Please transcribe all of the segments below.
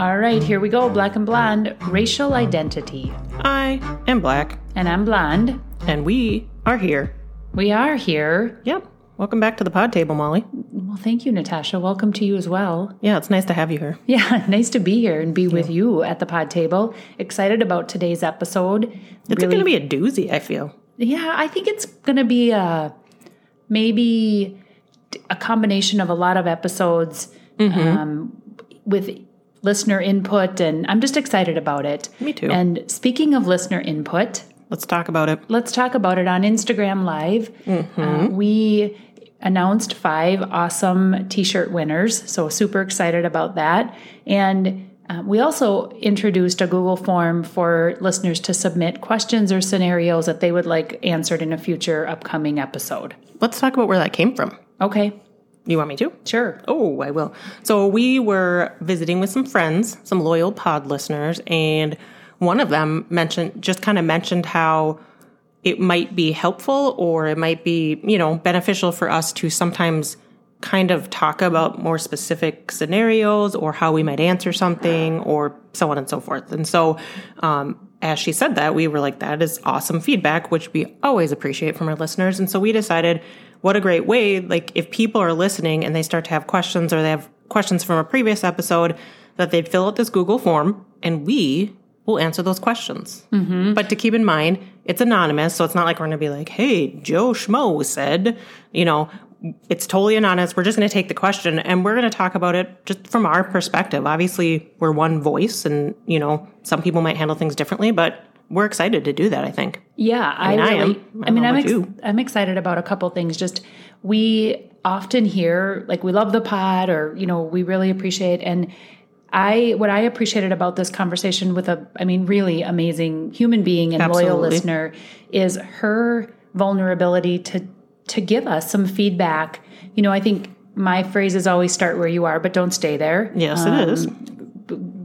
All right, here we go. Black and blonde, racial identity. I am black, And I'm blonde. and we are here. We are here. Yep. Welcome back to the pod table, Molly. Well, thank you, Natasha. Welcome to you as well. Yeah, it's nice to have you here. Yeah, nice to be here and be with you at the pod table. Excited about today's episode. It's going to be a doozy, I feel. Yeah, I think it's going to be a maybe a combination of a lot of episodes um, with listener input, and I'm just excited about it. Me too. And speaking of listener input, Let's talk about it. let's talk about it on Instagram Live. Uh, we announced five awesome t shirt winners, so super excited about that. And uh, we also introduced a Google form for listeners to submit questions or scenarios that they would like answered in a future upcoming episode. Let's talk about where that came from. Okay, You want me to? sure. Oh, I will. So we were visiting with some friends, some loyal pod listeners, and one of them mentioned just kind of mentioned how it might be helpful or it might be, you know, beneficial for us to sometimes kind of talk about more specific scenarios or how we might answer something or so on and so forth. And so, um, as she said that, we were like, that is awesome feedback, which we always appreciate from our listeners. And so we decided, what a great way, like if people are listening and they start to have questions or they have questions from a previous episode, that they'd fill out this Google form and we will answer those questions. Mm-hmm. But to keep in mind, it's anonymous, so it's not like we're going to be like, "Hey, Joe Schmo said," you know, it's totally anonymous. We're just going to take the question and we're going to talk about it just from our perspective. Obviously, we're one voice and, you know, some people might handle things differently, but we're excited to do that, I think. Yeah, I, mean, I really. am. I I, mean, I'm ex- I'm excited about a couple things. Just we often hear like we love the pod, or you know, we really appreciate. And I, what I appreciated about this conversation with a, I mean, really amazing human being and loyal listener is her vulnerability to to give us some feedback. You know, I think my phrases always start where you are, but don't stay there Yes, it is. Um,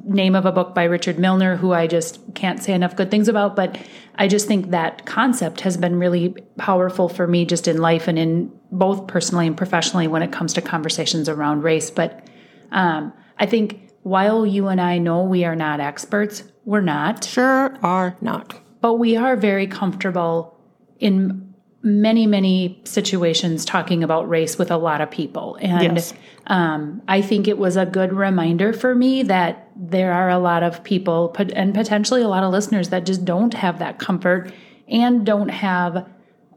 name of a book by Richard Milner, who I just can't say enough good things about. But I just think that concept has been really powerful for me just in life and in both personally and professionally when it comes to conversations around race. But um, I think while you and I know we are not experts, we're not, Sure are not. but we are very comfortable in many, many situations talking about race with a lot of people. And Yes. um, I think it was a good reminder for me that there are a lot of people and potentially a lot of listeners that just don't have that comfort and don't have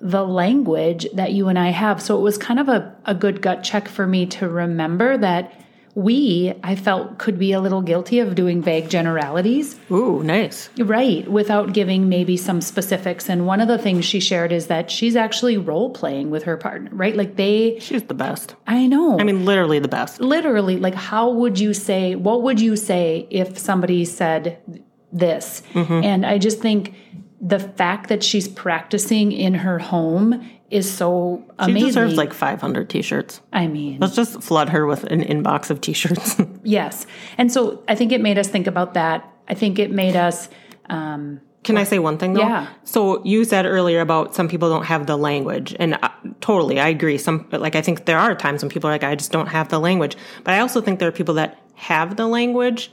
the language that you and I have. So it was kind of a, a good gut check for me to remember that we, I felt, could be a little guilty of doing vague generalities. Ooh, nice. Right, without giving maybe some specifics. And one of the things she shared is that she's actually role playing with her partner, right? Like they, She's the best. I know. I mean, literally the best. literally, like, how would you say, what would you say if somebody said this? Mm-hmm. And I just think the fact that she's practicing in her home is so amazing. She deserves like 500 t-shirts. I mean, Let's just flood her with an inbox of t-shirts. yes. And so I think it made us think about that. I think it made us, um, Can I say one thing though? Yeah. So you said earlier about some people don't have the language, and uh, totally, I agree. Some like I think there are times when people are like, I just don't have the language, but I also think there are people that have the language,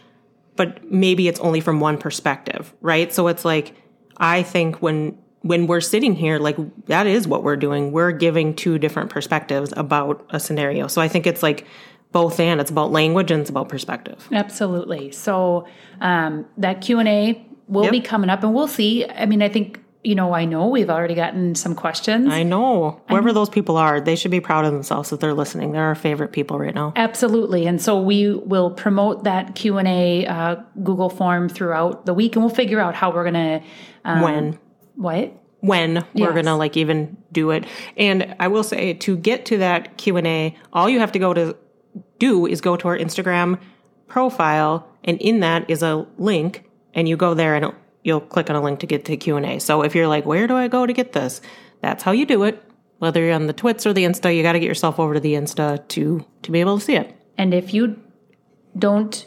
but maybe it's only from one perspective, right? So it's like I think when when we're sitting here, like that is what we're doing. We're giving two different perspectives about a scenario. So I think it's like both and it's about language and it's about perspective. Absolutely. So um, that Q and A will Yep. be coming up, and we'll see. I mean, I think you know, I know we've already gotten some questions. I know. Whoever those people are, they should be proud of themselves that they're listening. They're our favorite people right now. Absolutely, and so we will promote that Q and A uh, Google form throughout the week, and we'll figure out how we're gonna when what. when we're gonna like even do it. And I will say to get to that Q and A, all you have to go to do is go to our Instagram profile, and in that is a link, and you go there and you'll click on a link to get to Q and A. So if you're like, where do I go to get this? That's how you do it. Whether you're on the Twits or the Insta, you got to get yourself over to the Insta to to be able to see it. And if you don't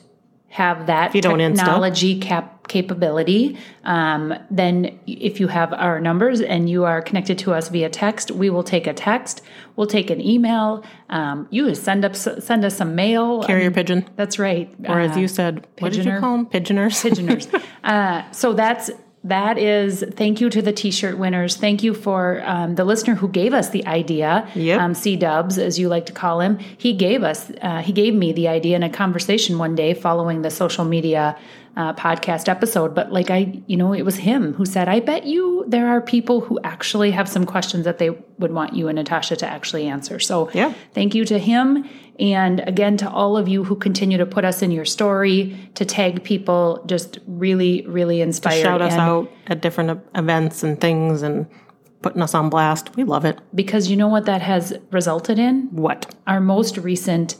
have that if you don't Insta. technology cap capability, um, then if you have our numbers and you are connected to us via text, we will take a text. We'll take an email. Um, you send us send us some mail. Carrier pigeon. That's right. Or as you said, what did you pigeoner. call them? Pigeoners. pigeoners. uh, so that's that is thank you to the t-shirt winners thank you for um, the listener who gave us the idea Yep. um, c dubs as you like to call him he gave us uh, he gave me the idea in a conversation one day following the social media uh, podcast episode but like i you know it was him who said i bet you there are people who actually have some questions that they would want you and natasha to actually answer so Yeah. thank you to him and again to all of you who continue to put us in your story to tag people just really really inspired Shout us and- out at different events and things and putting us on blast. We love it. because you know what that has resulted in What? our most recent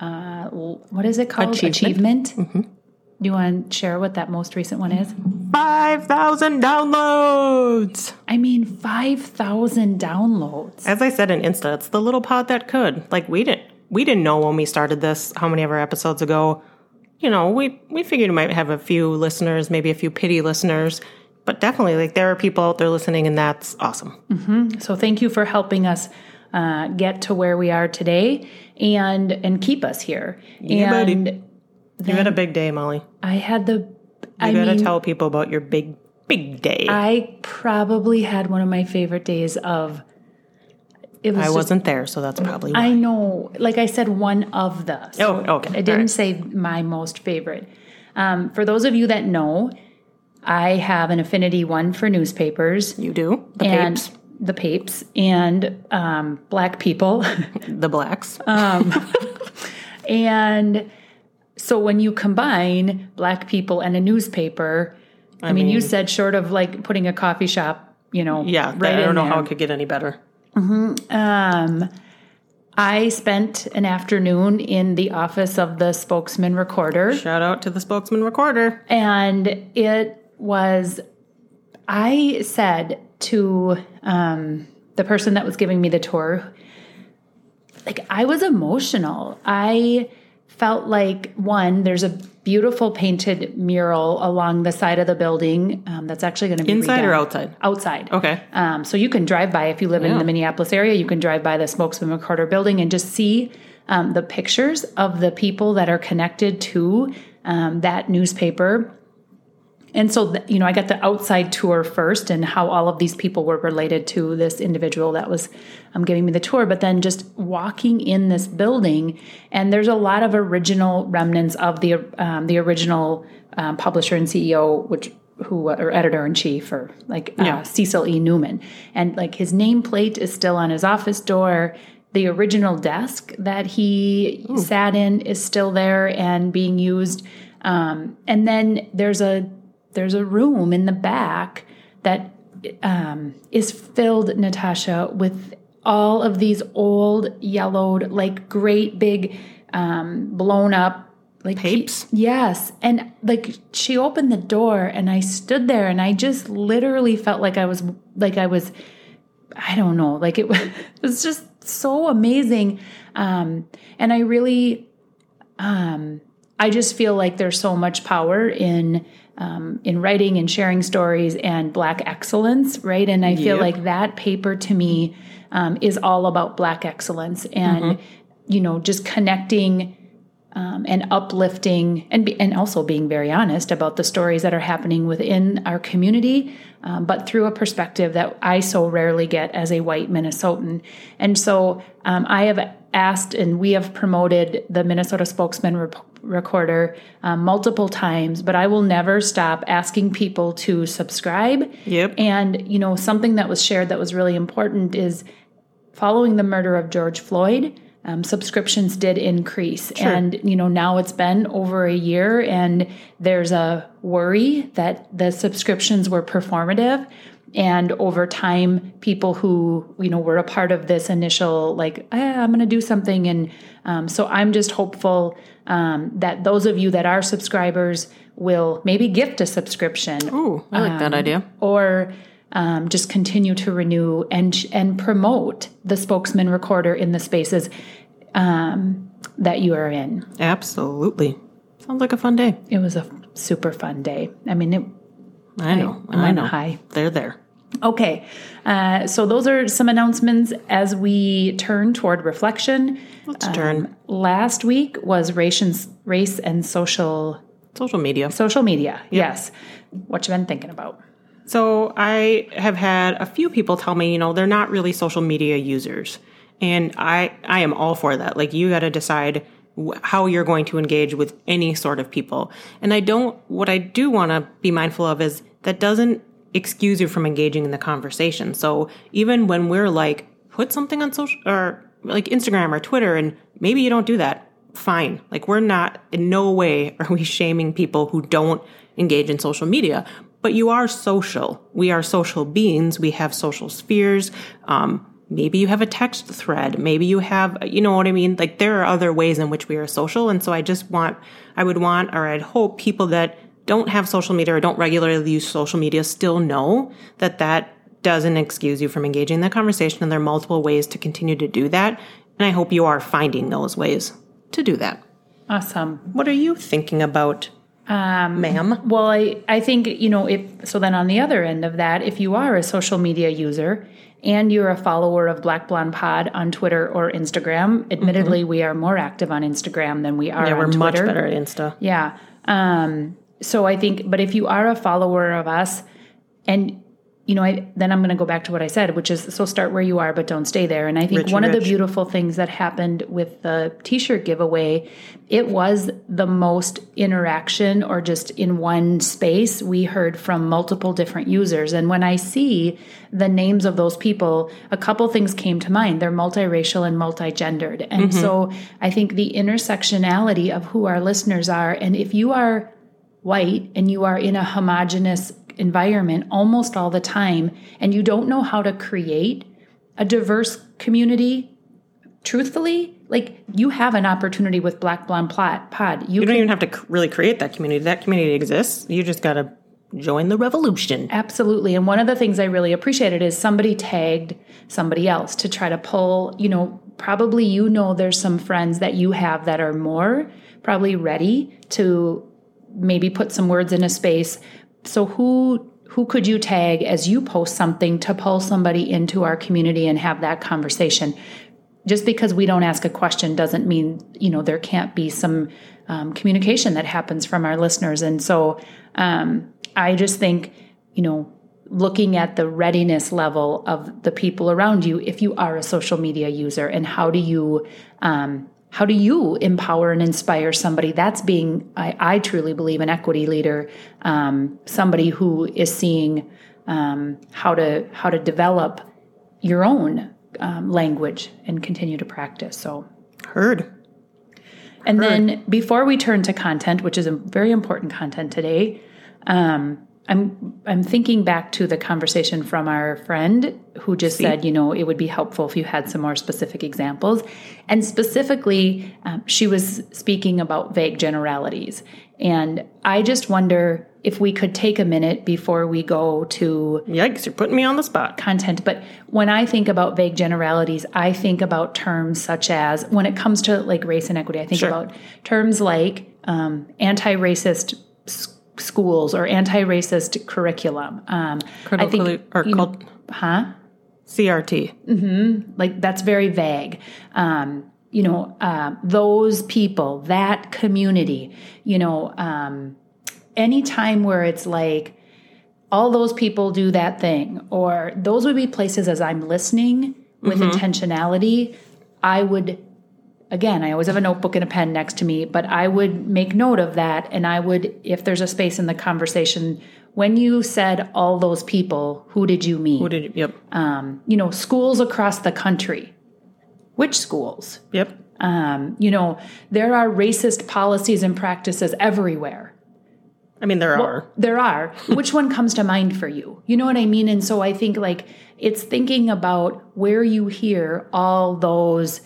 uh, what is it called Achievement. achievement do you want to share what that most recent one is 5,000 downloads. i mean 5000 downloads As I said in Insta, it's the little pod that could. Like we didn't we didn't know when we started this how many of our episodes ago. You know, we we figured we might have a few listeners, maybe a few pity listeners, but definitely like there are people out there listening and that's awesome. so thank you for helping us uh, get to where we are today and and keep us here Yeah, buddy. You had a big day, Molly. i had the You i gotta mean tell people about your big big day. I, I probably had one of my favorite days of. It was. just- wasn't there, so that's probably why. I know. Like I said, one of the. So Oh, okay. I didn't right. say my most favorite. Um, for those of you that know, I have an affinity one for newspapers you do the and papes, the papes and um, black people. the blacks. and so when you combine black people and a newspaper, I, mean, you said short of like putting a coffee shop, you know, yeah, right I don't know there. how it could get any better. Um, I spent an afternoon in the office of the spokesman recorder, Shout out to the spokesman recorder. and it was. I said to um, the person that was giving me the tour, like, I was emotional. I felt like, one, there's a beautiful painted mural along the side of the building um, that's actually going to be Inside or outside? Outside. Okay. Um, so you can drive by if you live in the Minneapolis area. You can drive by the Spokesman Recorder building and just see um, the pictures of the people that are connected to um, that newspaper. And so, you know, I got the outside tour first and how all of these people were related to this individual that was um, giving me the tour. But then just walking in this building, and there's a lot of original remnants of the um, the original um, publisher and CEO, which who or editor in chief, or like uh, Yeah. Cecil E. Newman, and like his nameplate is still on his office door. The original desk that he sat in is still there and being used. Um, and then there's a there's a room in the back that um, is filled, Natasha, with all of these old yellowed, like great big um, blown up like Papes? Yes, and like she opened the door, and I stood there, and I just literally felt like I was like I was I don't know, like it was, it was just so amazing. Um, and I really, um, I just feel like there's so much power in um, in writing and sharing stories and Black excellence, right? And I feel Yep. like that paper to me um, is all about Black excellence and you know just connecting um, and uplifting and be, and also being very honest about the stories that are happening within our community, um, but through a perspective that I so rarely get as a white Minnesotan. And so um, I have asked and we have promoted the Minnesota Spokesman Rep- Recorder um, multiple times, but I will never stop asking people to subscribe. Yep. And you know something that was shared that was really important is following the murder of George Floyd, um, subscriptions did increase. And, you know, now it's been over a year and there's a worry that the subscriptions were performative. And over time, people who, you know, were a part of this initial, like, eh, I'm going to do something. And um, so I'm just hopeful um, that those of you that are subscribers will maybe gift a subscription Ooh, I like that idea. or um, just continue to renew and and promote the spokesman recorder in the spaces um, that you are in. Absolutely. Sounds like a fun day. It was a super fun day. I mean, it, I know. I I, know. high. They're there. Okay, uh, so those are some announcements as we turn toward reflection. Let's turn Last week was race and, race and social social media. social media. Yes, what you been thinking about? So I have had a few people tell me, you know, they're not really social media users. And I I am all for that. Like you got to decide how you're going to engage with any sort of people. And I don't what I do want to be mindful of is that doesn't excuse you from engaging in the conversation. So even when we're like put something on social or like Instagram or Twitter and maybe you don't do that, fine. Like we're not in no way are we shaming people who don't engage in social media, but you are social. We are social beings. We have social spheres. Um, maybe you have a text thread. Maybe you have, you know what I mean? Like there are other ways in which we are social. And so I just want, I would want, or I'd hope people that don't have social media or don't regularly use social media still know that that doesn't excuse you from engaging in the conversation. And there are multiple ways to continue to do that. And I hope you are finding those ways to do that. Awesome. What are you thinking about, ma'am? Well, I, I think, you know, if so, then on the other end of that, if you are a social media user and you're a follower of Black Blonde Pod on Twitter or Instagram, admittedly, we are more active on Instagram than we are Yeah, on we're Twitter. much better at Insta. Yeah. Um, so I think, but if you are a follower of us and you know, I, then I'm going to go back to what I said, which is so start where you are, but don't stay there. And I think Rich one of the beautiful things that happened with the T-shirt giveaway, it was the most interaction, or just in one space, we heard from multiple different users. And when I see the names of those people, a couple things came to mind. They're multiracial and multigendered, and mm-hmm. so I think the intersectionality of who our listeners are, and if you are white and you are in a homogenous environment almost all the time and you don't know how to create a diverse community truthfully like you have an opportunity with black blonde plot pod you, You don't can even have to really create that community. That community exists. You just got to join the revolution. Absolutely. And one of the things I really appreciated is somebody tagged somebody else to try to pull, you know, probably you know there's some friends that you have that are more probably ready to maybe put some words in a space. So who who could you tag as you post something to pull somebody into our community and have that conversation? Just because we don't ask a question doesn't mean you know there can't be some um, communication that happens from our listeners. And so um, I just think you know looking at the readiness level of the people around you if you are a social media user and how do you um, how do you empower and inspire somebody that's being i, I truly believe an equity leader um, somebody who is seeing um, how to how to develop your own um, language and continue to practice so Heard. and then before we turn to content, which is a very important content today, um, I'm I'm thinking back to the conversation from our friend who just said, you know, it would be helpful if you had some more specific examples, and specifically, um, she was speaking about vague generalities, and I just wonder if we could take a minute before we go to Yikes, you're putting me on the spot. content. But when I think about vague generalities, I think about terms such as when it comes to like race and equity, I think Sure. about terms like um, anti-racist schools or anti-racist curriculum. Um, I think or you know, called huh? CRT. Like that's very vague. Um, you know, uh, those people, that community. You know, um, any time where it's like all those people do that thing, or those would be places as I'm listening with intentionality, I would. Again, I always have a notebook and a pen next to me, but I would make note of that. And I would, if there's a space in the conversation, when you said all those people, who did you mean? What did you, yep. um, you know, schools across the country. Which schools? Yep. Um, you know, there are racist policies and practices everywhere. I mean, there are. There are. Which one comes to mind for you? You know what I mean? And so I think like it's thinking about where you hear all those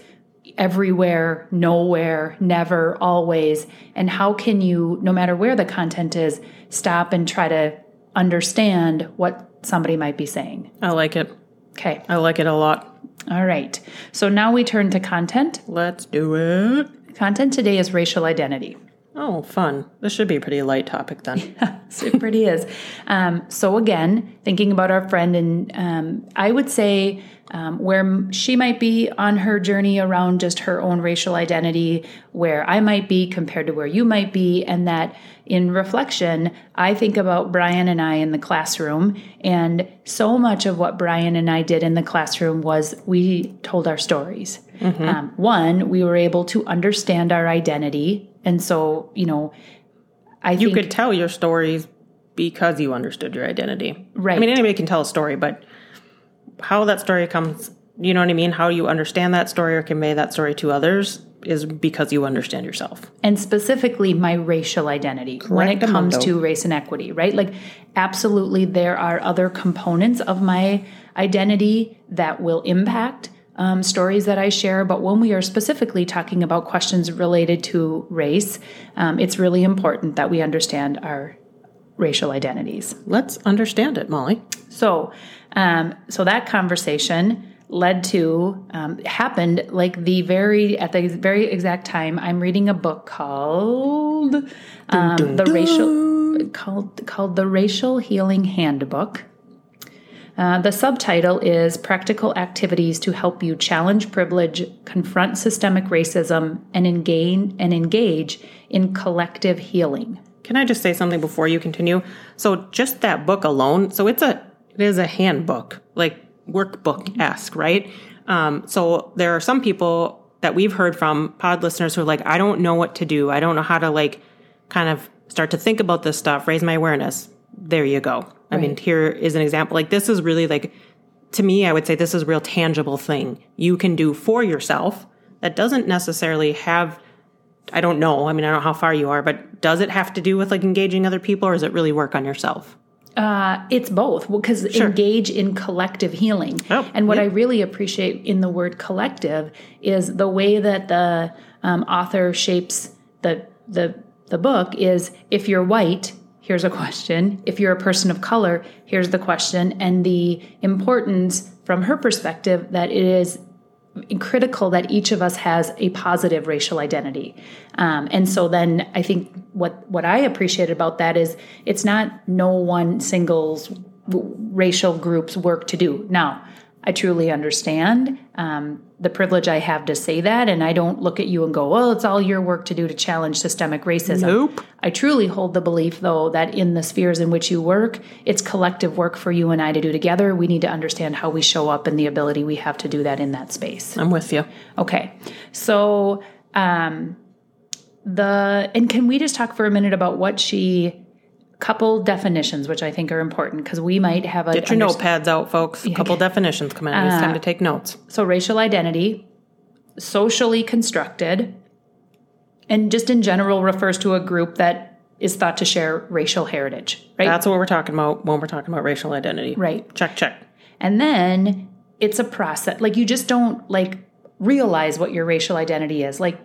everywhere, nowhere, never, always, and how can you, no matter where the content is, stop and try to understand what somebody might be saying. I like it. Okay. I like it a lot. All right. So now we turn to content. Let's do it. Content today is racial identity. Oh, fun. This should be a pretty light topic then. it pretty is. Um, so again, thinking about our friend, and um, I would say um, where she might be on her journey around just her own racial identity, where I might be compared to where you might be, and that in reflection, I think about Brian and I in the classroom, and so much of what Brian and I did in the classroom was we told our stories. Mm-hmm. Um, one, we were able to understand our identity and so, you know, I think you think, could tell your stories because you understood your identity. Right. I mean, anybody can tell a story, but how that story comes, you know what I mean? How you understand that story or convey that story to others is because you understand yourself. And specifically my racial identity Correct when it comes to race and equity, right? Like, absolutely, there are other components of my identity that will impact um, stories that I share, but when we are specifically talking about questions related to race, um, it's really important that we understand our racial identities. Let's understand it, Molly. So, um, so that conversation led to um, happened like the very at the very exact time I'm reading a book called um, dun, dun, the dun. racial called called the Racial Healing Handbook. Uh, the subtitle is Practical Activities to Help You Challenge Privilege, Confront Systemic Racism, and engage, and engage in Collective Healing. Can I just say something before you continue? So, just that book alone, so it's a it is a handbook, like workbook esque, right? Um, so there are some people that we've heard from pod listeners who are like, I don't know what to do. I don't know how to like kind of start to think about this stuff, raise my awareness. There you go. I mean, here is an example. Like this is really like to me, I would say this is a real tangible thing you can do for yourself that doesn't necessarily have I don't know. I mean, I don't know how far you are, but does it have to do with like engaging other people or does it really work on yourself? Uh, it's both because sure. engage in collective healing. Oh, and what yeah. I really appreciate in the word collective is the way that the um, author shapes the the the book is if you're white here's a question. If you're a person of color, here's the question. And the importance from her perspective that it is critical that each of us has a positive racial identity. Um, and so then I think what, what I appreciate about that is it's not no one single's racial group's work to do. Now, I truly understand um, the privilege I have to say that, and I don't look at you and go, "Well, it's all your work to do to challenge systemic racism." Nope. I truly hold the belief, though, that in the spheres in which you work, it's collective work for you and I to do together. We need to understand how we show up and the ability we have to do that in that space. I'm with you. Okay, so um, the and can we just talk for a minute about what she couple definitions, which I think are important because we might have a. Get your notepads out, folks. A couple definitions coming out. It's time to uh, take notes. So, racial identity, socially constructed, and just in general refers to a group that is thought to share racial heritage, right? That's what we're talking about when we're talking about racial identity. Right. Check, check. And then it's a process. Like, you just don't like realize what your racial identity is. Like,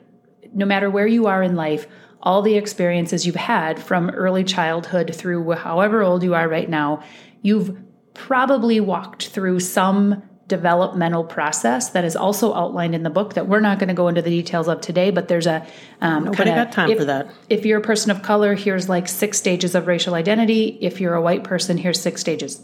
no matter where you are in life, all the experiences you've had from early childhood through however old you are right now, you've probably walked through some developmental process that is also outlined in the book that we're not going to go into the details of today but there's a um, nobody kinda, got time if, for that. if you're a person of color here's like six stages of racial identity. If you're a white person here's six stages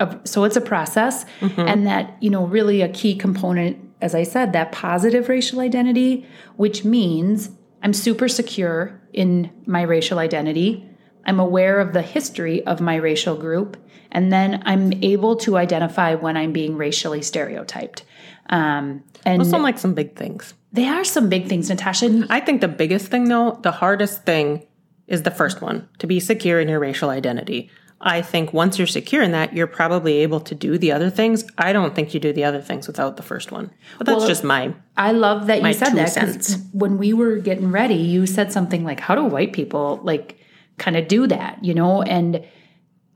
of, so it's a process. Mm-hmm. and that you know really a key component as i said that positive racial identity which means I'm super secure in my racial identity. I'm aware of the history of my racial group. And then I'm able to identify when I'm being racially stereotyped. Um, and those sound like some big things. They are some big things, Natasha. I think the biggest thing, though, the hardest thing is the first one to be secure in your racial identity. I think once you're secure in that, you're probably able to do the other things. I don't think you do the other things without the first one. But that's well, just my. I love that you said that when we were getting ready, you said something like, "How do white people like kind of do that?" You know, and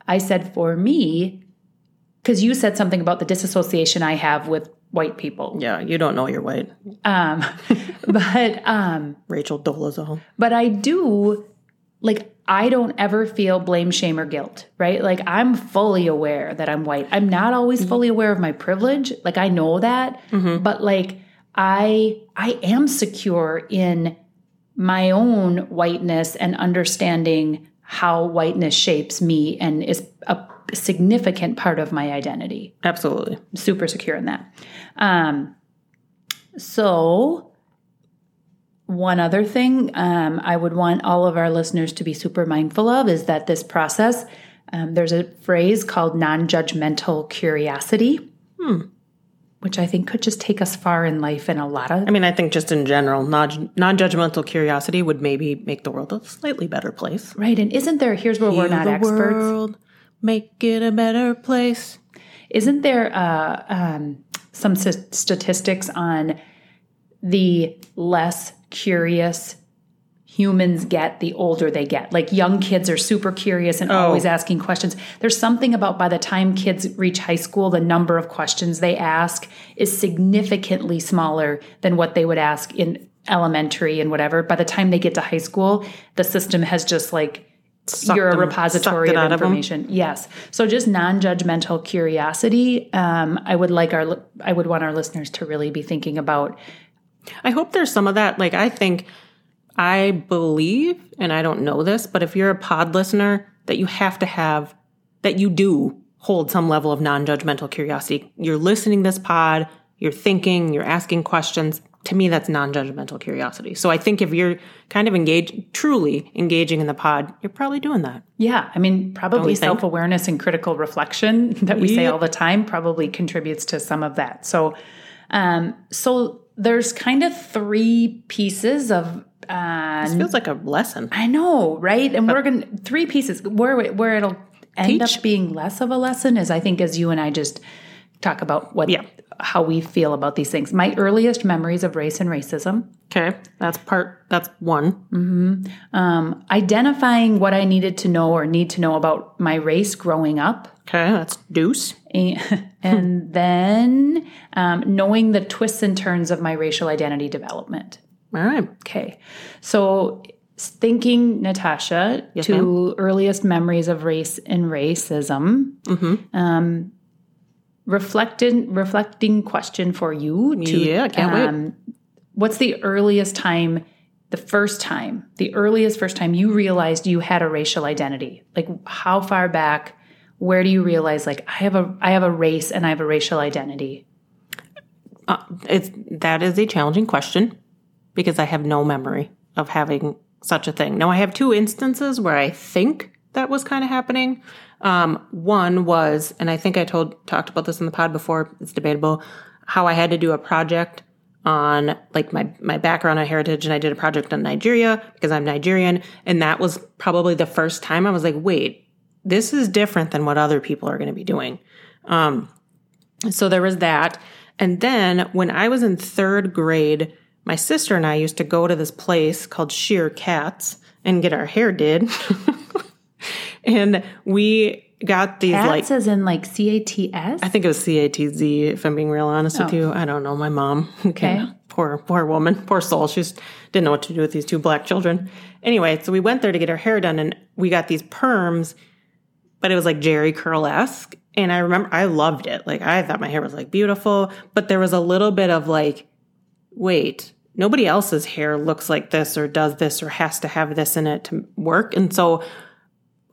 I said for me, because you said something about the disassociation I have with white people. Yeah, you don't know you're white. Um, but um, Rachel Dolezal. But I do like I don't ever feel blame, shame, or guilt, right? Like I'm fully aware that I'm white. I'm not always mm-hmm. fully aware of my privilege. Like I know that, mm-hmm. but like I I am secure in my own whiteness and understanding how whiteness shapes me and is a significant part of my identity. Absolutely. Super secure in that. Um, so, one other thing um, I would want all of our listeners to be super mindful of is that this process, um, there's a phrase called non judgmental curiosity. Hmm which I think could just take us far in life in a lot of. I mean, I think just in general, non judgmental curiosity would maybe make the world a slightly better place. Right. And isn't there, here's where we're not the experts. World, make it a better place. Isn't there uh, um, some s- statistics on the less curious humans get the older they get. Like young kids are super curious and oh. always asking questions. There's something about by the time kids reach high school, the number of questions they ask is significantly smaller than what they would ask in elementary and whatever. By the time they get to high school, the system has just like Sucked you're a repository of information. Of yes. So just non-judgmental curiosity. Um, I would like our I would want our listeners to really be thinking about. I hope there's some of that. Like I think I believe, and I don't know this, but if you're a pod listener, that you have to have, that you do hold some level of non judgmental curiosity. You're listening this pod, you're thinking, you're asking questions. To me, that's non judgmental curiosity. So I think if you're kind of engaged, truly engaging in the pod, you're probably doing that. Yeah. I mean, probably self awareness and critical reflection that we say all the time probably contributes to some of that. So, um, so there's kind of three pieces of uh, this feels like a lesson. I know, right? And we're gonna three pieces where where it'll end Teach. up being less of a lesson is I think as you and I just talk about what yeah. how we feel about these things. My earliest memories of race and racism. Okay, that's part. That's one. Mm-hmm. Um, identifying what I needed to know or need to know about my race growing up. Okay, that's deuce. And, and then um, knowing the twists and turns of my racial identity development. All right. Okay. So thinking Natasha yes, to ma'am. earliest memories of race and racism. Mm-hmm. Um, reflecting reflecting question for you. To, yeah, can't um, wait. What's the earliest time? The first time, the earliest first time you realized you had a racial identity. Like how far back? Where do you realize like I have a I have a race and I have a racial identity? Uh, it's that is a challenging question because I have no memory of having such a thing. Now, I have two instances where I think that was kind of happening. Um, one was, and I think I told talked about this in the pod before. It's debatable how I had to do a project on like my my background on heritage, and I did a project on Nigeria because I'm Nigerian, and that was probably the first time I was like, wait, this is different than what other people are going to be doing. Um, so there was that, and then when I was in third grade my sister and I used to go to this place called Sheer Cats and get our hair did. and we got these Cats like as in like C A T S. I think it was C A T Z. If I'm being real honest oh. with you, I don't know. My mom, okay, okay. poor poor woman, poor soul. She just didn't know what to do with these two black children. Anyway, so we went there to get our hair done, and we got these perms, but it was like Jheri curl esque. And I remember I loved it. Like I thought my hair was like beautiful, but there was a little bit of like, wait, nobody else's hair looks like this or does this or has to have this in it to work. And so,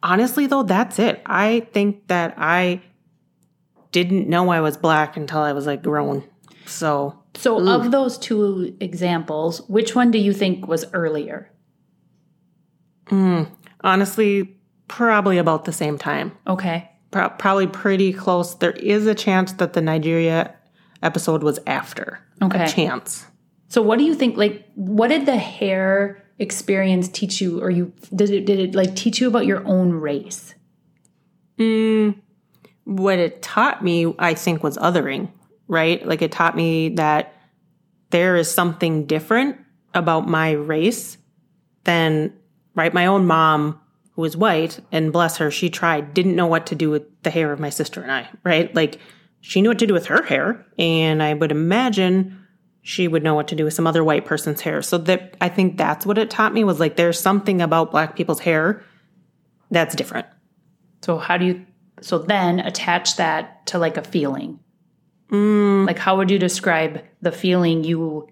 honestly, though, that's it. I think that I didn't know I was black until I was like grown. So, so ooh. of those two examples, which one do you think was earlier? Mm, honestly, probably about the same time. Okay. Pro- probably pretty close. There is a chance that the Nigeria episode was after. Okay. A chance. So what do you think like what did the hair experience teach you or you did it did it like teach you about your own race? Mm, what it taught me I think was othering, right? Like it taught me that there is something different about my race than right my own mom who was white and bless her she tried didn't know what to do with the hair of my sister and I, right? Like she knew what to do with her hair and I would imagine she would know what to do with some other white person's hair. So that I think that's what it taught me was like there's something about black people's hair that's different. So how do you so then attach that to like a feeling? Mm. Like how would you describe the feeling you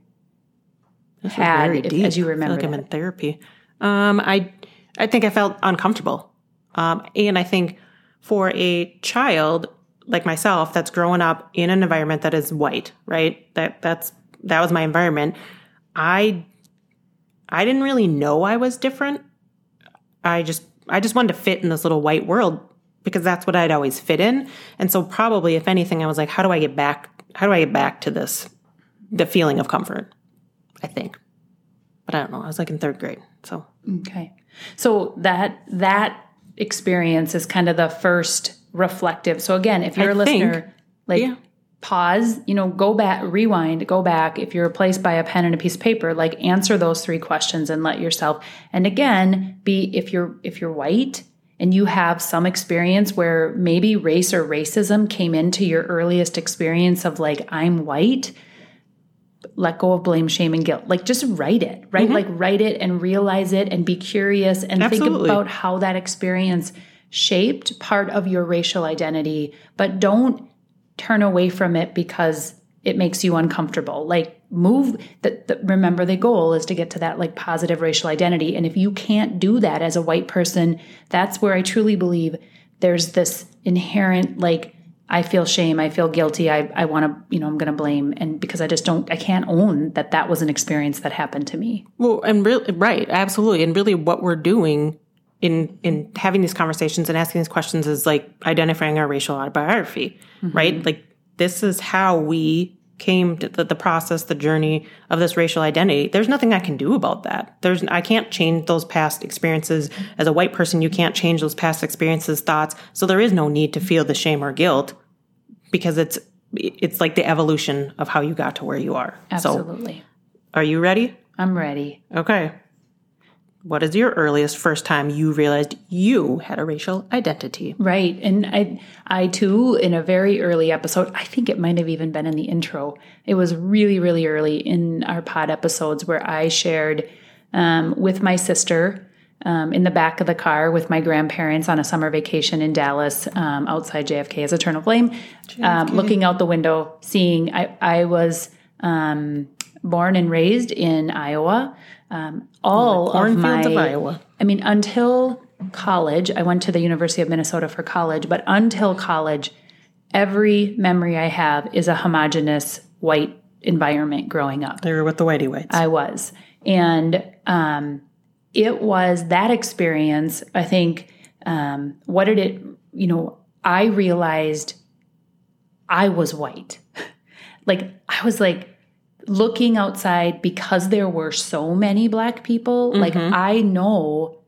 had Very if- deep. as you remember like I'm in therapy. Um, I I think I felt uncomfortable, um, and I think for a child like myself that's growing up in an environment that is white, right? That that's that was my environment. I I didn't really know I was different. I just I just wanted to fit in this little white world because that's what I'd always fit in. And so probably if anything I was like how do I get back how do I get back to this the feeling of comfort? I think. But I don't know. I was like in 3rd grade. So Okay. So that that experience is kind of the first reflective. So again, if you're I a listener, think- like yeah. pause, you know, go back, rewind, go back. If you're replaced by a pen and a piece of paper, like answer those three questions and let yourself and again, be if you're if you're white and you have some experience where maybe race or racism came into your earliest experience of like I'm white, let go of blame, shame, and guilt. Like just write it, right? Mm-hmm. Like write it and realize it and be curious and think about how that experience shaped part of your racial identity, but don't turn away from it because it makes you uncomfortable. Like move that the, remember the goal is to get to that like positive racial identity. And if you can't do that as a white person, that's where I truly believe there's this inherent like I feel shame, I feel guilty, I I want to, you know, I'm going to blame and because I just don't I can't own that that was an experience that happened to me. Well, and really, right, absolutely, and really, what we're doing in in having these conversations and asking these questions is like identifying our racial autobiography, mm-hmm. right? Like this is how we came to the, the process, the journey of this racial identity. There's nothing I can do about that. There's I can't change those past experiences as a white person. You can't change those past experiences, thoughts. So there is no need to feel the shame or guilt because it's it's like the evolution of how you got to where you are. So, Absolutely. are you ready? I'm ready. Okay. What is your earliest first time you realized you had a racial identity? Right. And I I too in a very early episode, I think it might have even been in the intro. It was really really early in our pod episodes where I shared um, with my sister um, in the back of the car with my grandparents on a summer vacation in Dallas um, outside JFK as Eternal Flame, um, looking out the window, seeing I, I was um, born and raised in Iowa. Um, all of my, of Iowa. I mean, until college, I went to the University of Minnesota for college, but until college, every memory I have is a homogenous white environment growing up. They were with the whitey whites. I was. And um, it was that experience, I think, um, what did it, you know, I realized I was white. like, I was like looking outside because there were so many black people. Like, I know,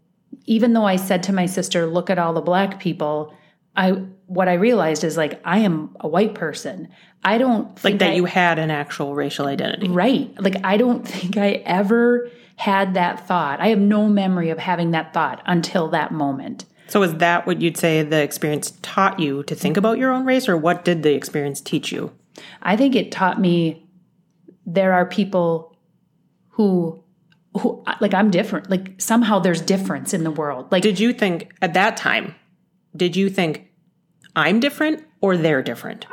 even though I said to my sister, look at all the black people, I, what I realized is like, I am a white person. I don't like think that I- you had an actual racial identity. Right. Like, I don't think I ever had that thought. I have no memory of having that thought until that moment. So is that what you'd say the experience taught you to think about your own race or what did the experience teach you? I think it taught me there are people who, who, like, I'm different. Like, somehow there's difference in the world. Like, Did you think at that time, did you think I'm different or they're different?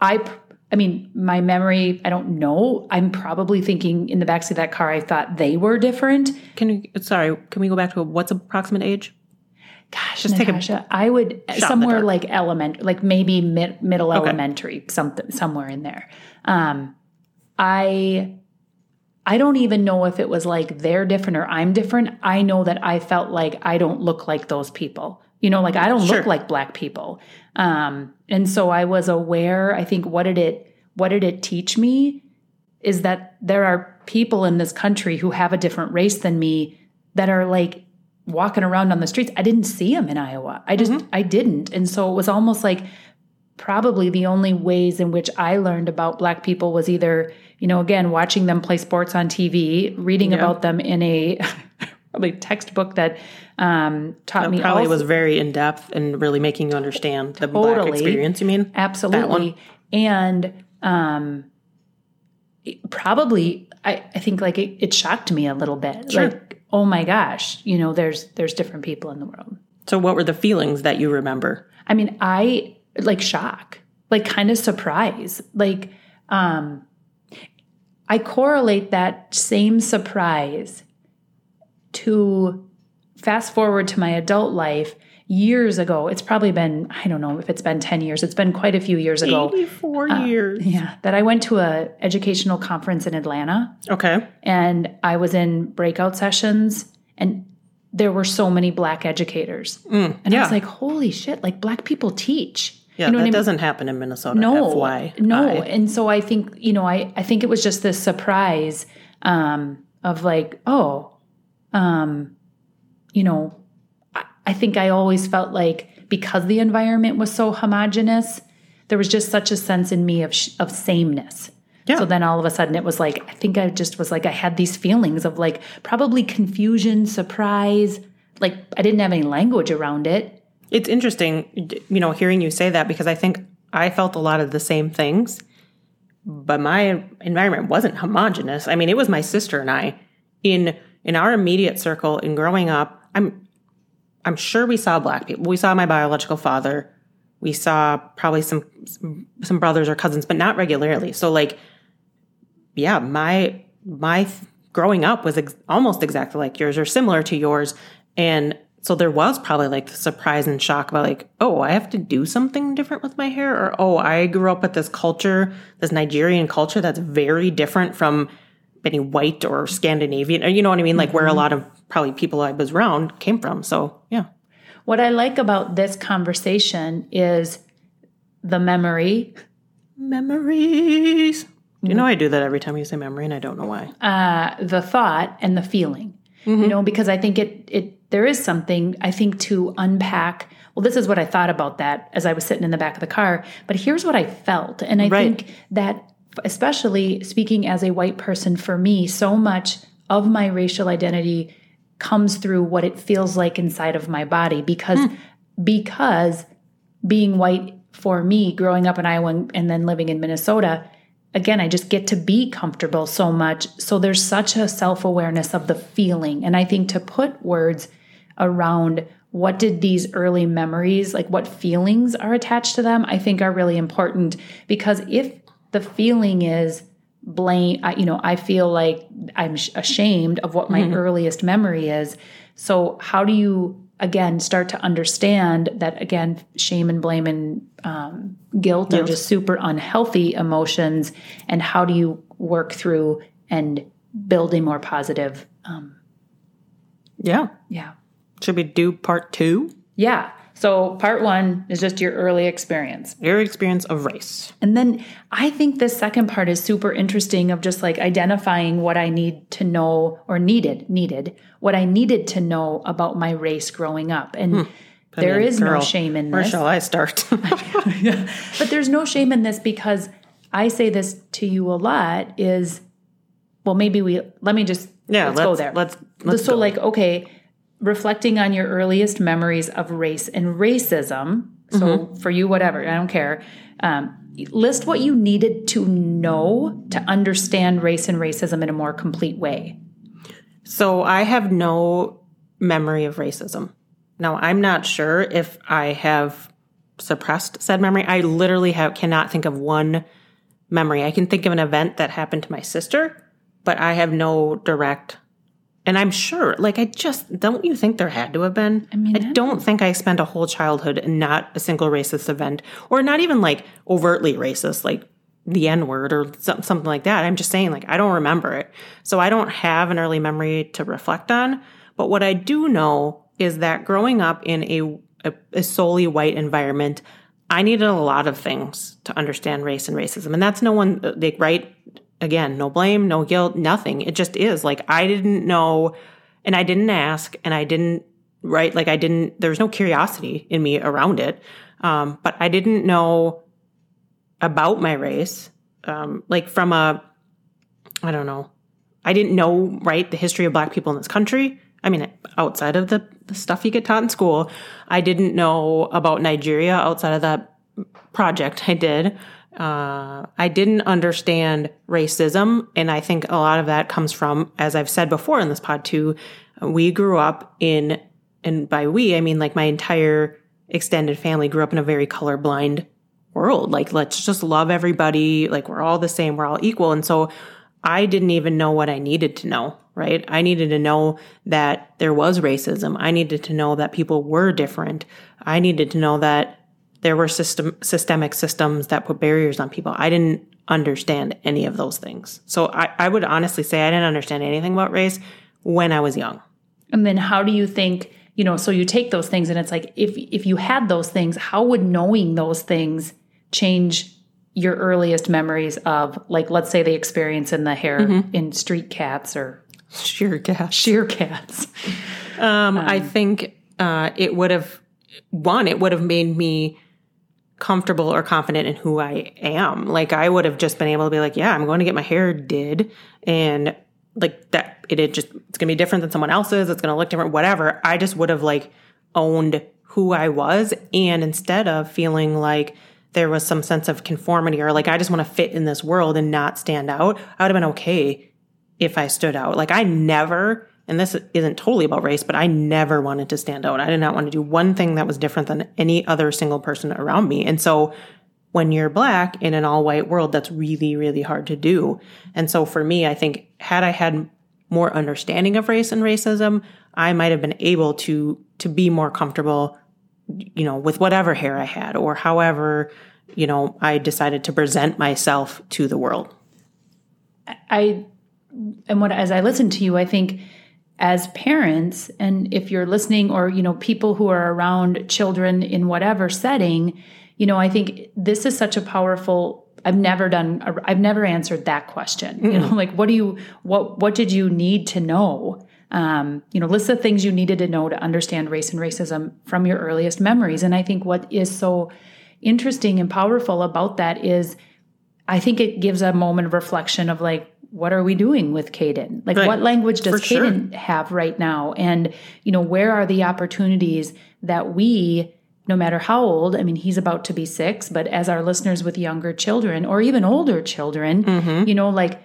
I, I mean, my memory, I don't know. I'm probably thinking in the backseat of that car, I thought they were different. Can you, sorry, can we go back to what's approximate age? Gosh, Just take a Natasha, I would somewhere like element, like maybe mid, middle elementary, something somewhere in there. Um, I I don't even know if it was like they're different or I'm different. I know that I felt like I don't look like those people. You know, like I don't Sure. look like black people. Um, and so I was aware. I think what did it what did it teach me is that there are people in this country who have a different race than me that are like walking around on the streets. I didn't see them in Iowa. I just I didn't. And so it was almost like probably the only ways in which I learned about black people was either, you know, again, watching them play sports on TV, reading Yeah. about them in a probably textbook that um, taught me Probably also- was very in depth and really making you understand the black experience, you mean? Absolutely. And um probably I, I think like it, it shocked me a little bit. Sure. Like, oh my gosh, you know, there's there's different people in the world. So what were the feelings that you remember? I mean, I like shock, like kind of surprise. Like, um I correlate that same surprise to fast forward to my adult life years ago. It's probably been, I don't know if it's been 10 years. It's been quite a few years ago. 84 years. Yeah, that I went to a educational conference in Atlanta Okay. and I was in breakout sessions and there were so many black educators. and I was like, holy shit, like black people teach. Yeah, you know that I mean? doesn't happen in Minnesota. no, FY. no. And so I think, you know, I, I think it was just this surprise um, of like, oh, um, you know, I, I think I always felt like because the environment was so homogenous, there was just such a sense in me of, sh- of sameness. Yeah. So then all of a sudden it was like, I think I just was like, I had these feelings of like probably confusion, surprise. Like I didn't have any language around it. It's interesting, you know, hearing you say that because I think I felt a lot of the same things, but my environment wasn't homogenous. I mean, it was my sister and I in in our immediate circle in growing up. I'm I'm sure we saw black people. We saw my biological father. We saw probably some some brothers or cousins, but not regularly. So like yeah, my my growing up was ex- almost exactly like yours or similar to yours, and so there was probably like the surprise and shock about like, oh, I have to do something different with my hair, or oh, I grew up with this culture, this Nigerian culture that's very different from any white or Scandinavian, or you know what I mean, like where a mm-hmm. lot of probably people I was around came from. So yeah, What I like about this conversation is the memory, memories. You mm-hmm. know, I do that every time you say memory, and I don't know why. uh, the thought, and the feeling. You mm-hmm. know, because I think it it there is something I think to unpack. Well, this is what I thought about that as I was sitting in the back of the car. But here's what I felt, and I Right. think that especially speaking as a white person, for me, so much of my racial identity comes through what it feels like inside of my body because hmm. because being white for me growing up in Iowa and- and then living in Minnesota again I just get to be comfortable so much. So there's such a self-awareness of the feeling. And I think to put words around what did these early memories like what feelings are attached to them I think are really important because if the feeling is blame I, you know i feel like i'm sh- ashamed of what my earliest memory is. So how do you again start to understand that again shame and blame and um, guilt are just super unhealthy emotions? And how do you work through and build a more positive um, Yeah. yeah. Should we do part two? yeah so part one is just your early experience Your experience of race. And then I think the second part is super interesting of just like identifying what I need to know or needed, needed, what I needed to know about my race growing up. And hmm. there is no Girl, shame in this. Where shall I start? But there's no shame in this because I say this to you a lot is well maybe we let me just Yeah, let's, go let's- there. let's- let's so go. like okay, reflecting on your earliest memories of race and racism. So Mm-hmm. for you whatever, I don't care. Um, list what you needed to know to understand race and racism in a more complete way. So I have no memory of racism. Now I'm not sure if I have suppressed said memory. I literally have cannot think of one memory. I can think of an event that happened to my sister, but I have no direct and I'm sure, like, I just don't you think there had to have been? I mean, I don't think I spent a whole childhood and not a single racist event, or not even like overtly racist, like the N word or something like that. I'm just saying, like, I don't remember it. So I don't have an early memory to reflect on. But what I do know is that growing up in a, a, a solely white environment, I needed a lot of things to understand race and racism. And that's no one, uh, like, right? Again, no blame, no guilt, nothing. It just is. Like, I didn't know and I didn't ask and I didn't, right? Like, I didn't, there was no curiosity in me around it. Um, but I didn't know about my race, um, like from a, I don't know, I didn't know, right, the history of black people in this country. I mean, outside of the, the stuff you get taught in school, I didn't know about Nigeria outside of that project I did. Uh, I didn't understand racism. And I think a lot of that comes from, as I've said before in this pod too, we grew up in, and by we, I mean like my entire extended family grew up in a very colorblind world. Like, let's just love everybody. Like, we're all the same. We're all equal. And so I didn't even know what I needed to know, right? I needed to know that there was racism. I needed to know that people were different. I needed to know that there were system, systemic systems that put barriers on people. I didn't understand any of those things. So I, I would honestly say I didn't understand anything about race when I was young. And then how do you think, you know, so you take those things and it's like if if you had those things, how would knowing those things change your earliest memories of like let's say the experience in the hair mm-hmm. in street cats or sheer cats. Sheer cats. Um, um, I think uh, it would have one, it would have made me comfortable or confident in who I am. Like I would have just been able to be like, yeah, I'm going to get my hair did and like that it, it just it's going to be different than someone else's, it's going to look different whatever. I just would have like owned who I was and instead of feeling like there was some sense of conformity or like I just want to fit in this world and not stand out, I would have been okay if I stood out. Like I never and this isn't totally about race, but I never wanted to stand out. I did not want to do one thing that was different than any other single person around me. And so when you're black in an all white world, that's really, really hard to do. And so for me, I think had I had more understanding of race and racism, I might have been able to, to be more comfortable, you know, with whatever hair I had or however, you know, I decided to present myself to the world. I, and what, as I listen to you, I think, as parents and if you're listening or you know people who are around children in whatever setting you know i think this is such a powerful i've never done i've never answered that question. Mm-hmm. you know like what do you what what did you need to know? Um, you know list the things you needed to know to understand race and racism from your earliest memories. And i think what is so interesting and powerful about that is i think it gives a moment of reflection of like what are we doing with Caden? Like, right. what language does For Caden sure. have right now? And, you know, where are the opportunities that we, no matter how old, I mean, he's about to be six, but as our listeners with younger children or even older children, mm-hmm. you know, like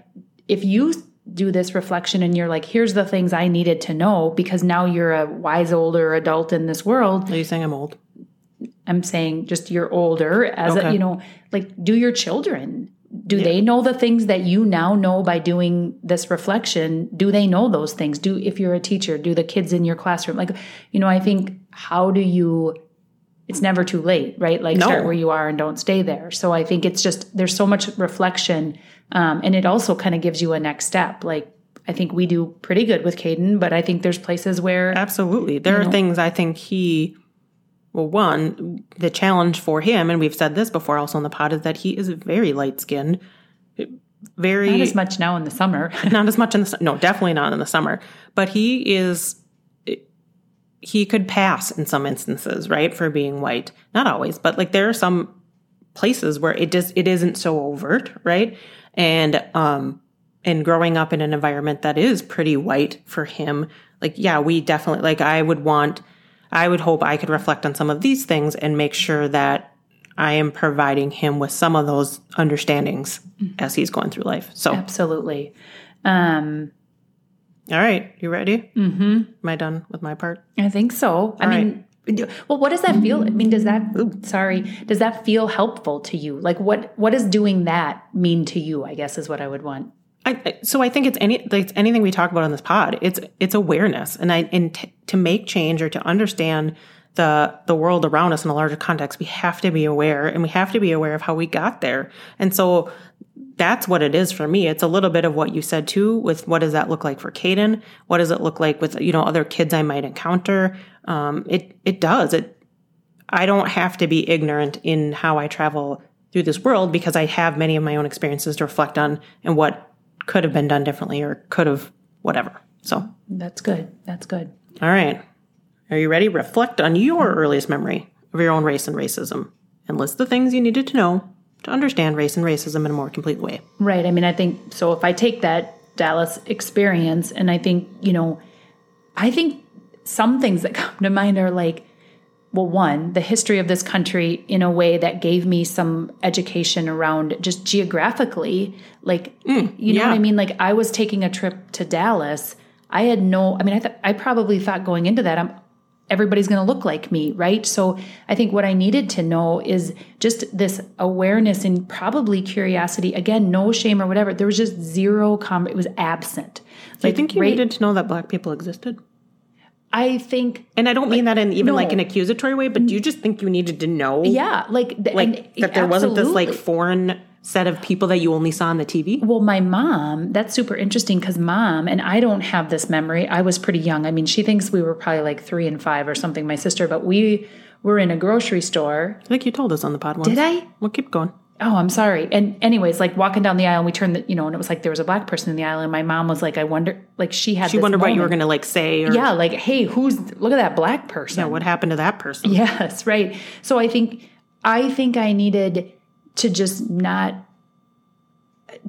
if you do this reflection and you're like, here's the things I needed to know because now you're a wise older adult in this world. Are you saying I'm old? I'm saying just you're older as okay. a, you know, like do your children do yeah. they know the things that you now know by doing this reflection? Do they know those things? Do if you're a teacher do the kids in your classroom like you know i think how do you it's never too late right? Like no. start where you are and don't stay there. So i think it's just there's so much reflection um, and it also kind of gives you a next step. Like i think we do pretty good with caden but i think there's places where absolutely. There are know, things i think he well, one, the challenge for him, and we've said this before also in the pod, is that he is very light skinned. Very not as much now in the summer. not as much in the no, definitely not in the summer. But he is he could pass in some instances, right, for being white. Not always, but like there are some places where it just it isn't so overt, right? And um and growing up in an environment that is pretty white for him, like yeah, we definitely like I would want I would hope I could reflect on some of these things and make sure that I am providing him with some of those understandings mm-hmm. as he's going through life. So absolutely. Um, all right, you ready? Mm-hmm. Am I done with my part? I think so. All I right. mean, well, what does that feel? I mean, does that Ooh. sorry, does that feel helpful to you? Like, what what does doing that mean to you? I guess is what I would want. I, so I think it's any like anything we talk about on this pod. It's it's awareness, and I and t- to make change or to understand the the world around us in a larger context, we have to be aware, and we have to be aware of how we got there. And so that's what it is for me. It's a little bit of what you said too. With what does that look like for Caden? What does it look like with you know other kids I might encounter? Um, it it does. It I don't have to be ignorant in how I travel through this world because I have many of my own experiences to reflect on and what could have been done differently or could have whatever. So that's good. That's good. All right. Are you ready? Reflect on your earliest memory of your own race and racism and list the things you needed to know to understand race and racism in a more complete way. Right. I mean, I think so. If I take that Dallas experience and I think, you know, I think some things that come to mind are like, well, one, the history of this country in a way that gave me some education around just geographically. Like, mm, you know yeah. what I mean? Like, I was taking a trip to Dallas. I had no, I mean, I, th- I probably thought going into that, I'm, everybody's going to look like me, right? So I think what I needed to know is just this awareness and probably curiosity. Again, no shame or whatever. There was just zero com. It was absent. Do you think you needed to know that black people existed? I think, and I don't mean that in even no. like an accusatory way, but do you just think you needed to know? Yeah, like like that there wasn't this like foreign set of people that you only saw on the TV? Well, my mom, that's super interesting because mom, and I don't have this memory. I was pretty young. I mean, she thinks we were probably like three and five or something, my sister, but we were in a grocery store. I think you told us on the pod once. Did I? Well, keep going. Oh, I'm sorry. And anyways, like walking down the aisle, and we turned the, you know, and it was like there was a black person in the aisle, and my mom was like, I wonder, like she had. She wondered moment. what you were going to like say. Or, yeah, like, hey, who's look at that black person? Yeah, what happened to that person? Yes, right. So I think I think I needed to just not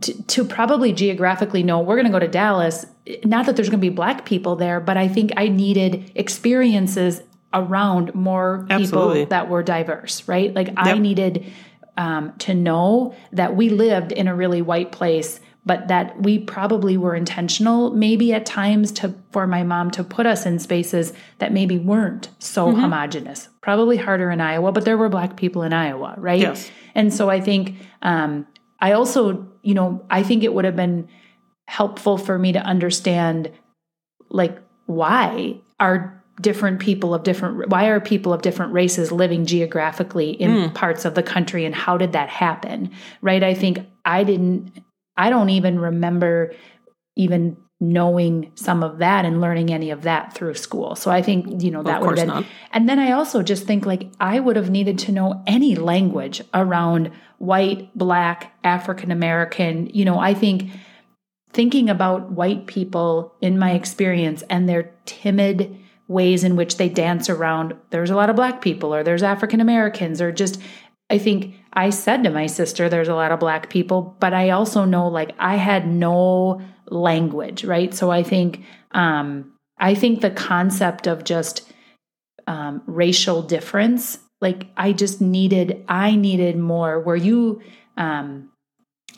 to, to probably geographically know we're going to go to Dallas. Not that there's going to be black people there, but I think I needed experiences around more Absolutely. people that were diverse, right? Like yep. I needed um, to know that we lived in a really white place, but that we probably were intentional, maybe at times to for my mom to put us in spaces that maybe weren't so mm-hmm. homogenous. Probably harder in Iowa, but there were black people in Iowa, right? Yes. And so I think um, I also, you know, I think it would have been helpful for me to understand like why are different people of different why are people of different races living geographically in mm. parts of the country and how did that happen right i think i didn't i don't even remember even knowing some of that and learning any of that through school so i think you know that would have been not. and then i also just think like i would have needed to know any language around white black african american you know i think thinking about white people in my experience and their timid ways in which they dance around there's a lot of black people or there's African Americans or just I think I said to my sister there's a lot of black people, but I also know like I had no language, right? So I think um I think the concept of just um racial difference like I just needed I needed more where you um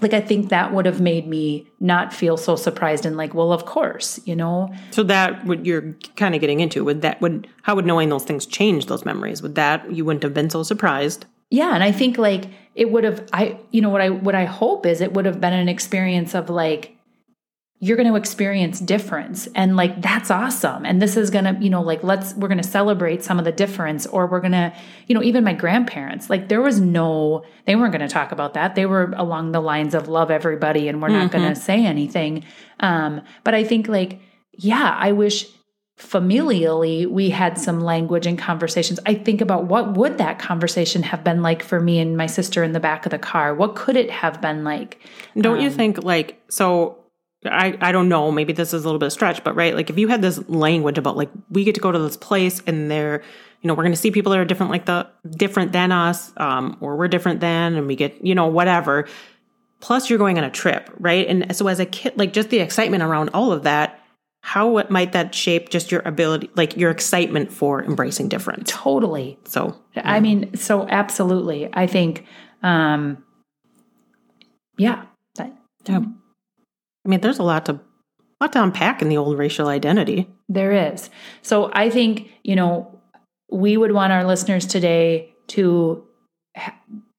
like I think that would have made me not feel so surprised and like, well, of course, you know. So that what you're kind of getting into would that would how would knowing those things change those memories? Would that you wouldn't have been so surprised? Yeah, and I think like it would have I you know what I what I hope is it would have been an experience of like you're going to experience difference. And like that's awesome. And this is going to you know like let's we're going to celebrate some of the difference or we're going to you know even my grandparents like there was no they weren't going to talk about that. They were along the lines of love everybody and we're mm-hmm. not going to say anything. Um but i think like yeah i wish familially we had some language and conversations. I think about what would that conversation have been like for me and my sister in the back of the car? What could it have been like? Don't um, you think like so I, I don't know, maybe this is a little bit of stretch, but right, like if you had this language about like we get to go to this place and they're, you know, we're gonna see people that are different like the different than us, um, or we're different than and we get, you know, whatever. Plus you're going on a trip, right? And so as a kid, like just the excitement around all of that, how what might that shape just your ability like your excitement for embracing difference? Totally. So yeah. I mean, so absolutely. I think um yeah. That, yeah. I mean, there's a lot to lot to unpack in the old racial identity. There is. So I think, you know, we would want our listeners today to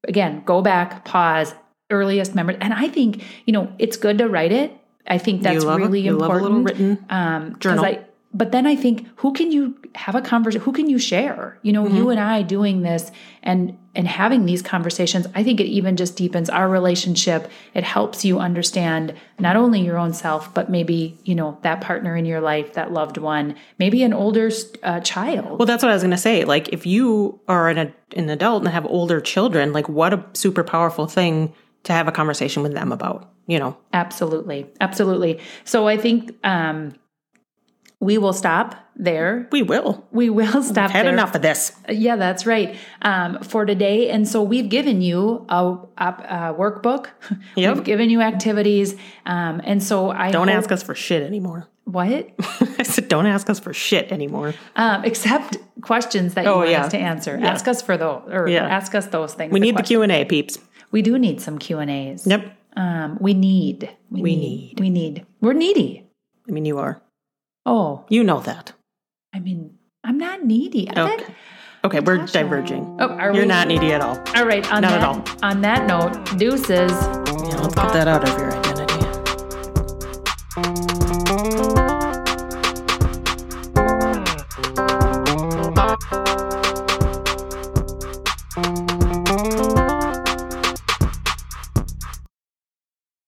again, go back, pause, earliest memories. And I think, you know, it's good to write it. I think that's really important. a little written um, journal. I, but then I think, who can you have a conversation? Who can you share? You know, mm-hmm. you and I doing this and and having these conversations, I think it even just deepens our relationship. It helps you understand not only your own self, but maybe, you know, that partner in your life, that loved one, maybe an older uh, child. Well, that's what I was going to say. Like, if you are an, an adult and have older children, like, what a super powerful thing to have a conversation with them about, you know? Absolutely. Absolutely. So I think, um, we will stop there. We will. We will stop. We've had there. enough of this. Yeah, that's right. Um, for today, and so we've given you a, a, a workbook. Yep. We've given you activities, um, and so I don't hope, ask us for shit anymore. What? I said, don't ask us for shit anymore. Um, except questions that you oh, want yeah. us to answer. Yeah. Ask us for those, or yeah. ask us those things. We need the Q and A, peeps. We do need some Q and A's. Yep. Um, we need. We, we need. We need. We're needy. I mean, you are. Oh. You know that. I mean, I'm not needy. Okay. bet- Okay, we're diverging. Oh, are You're we? not needy at all. All right. On Not that, at all. On that note, deuces. Yeah, let's get that out of your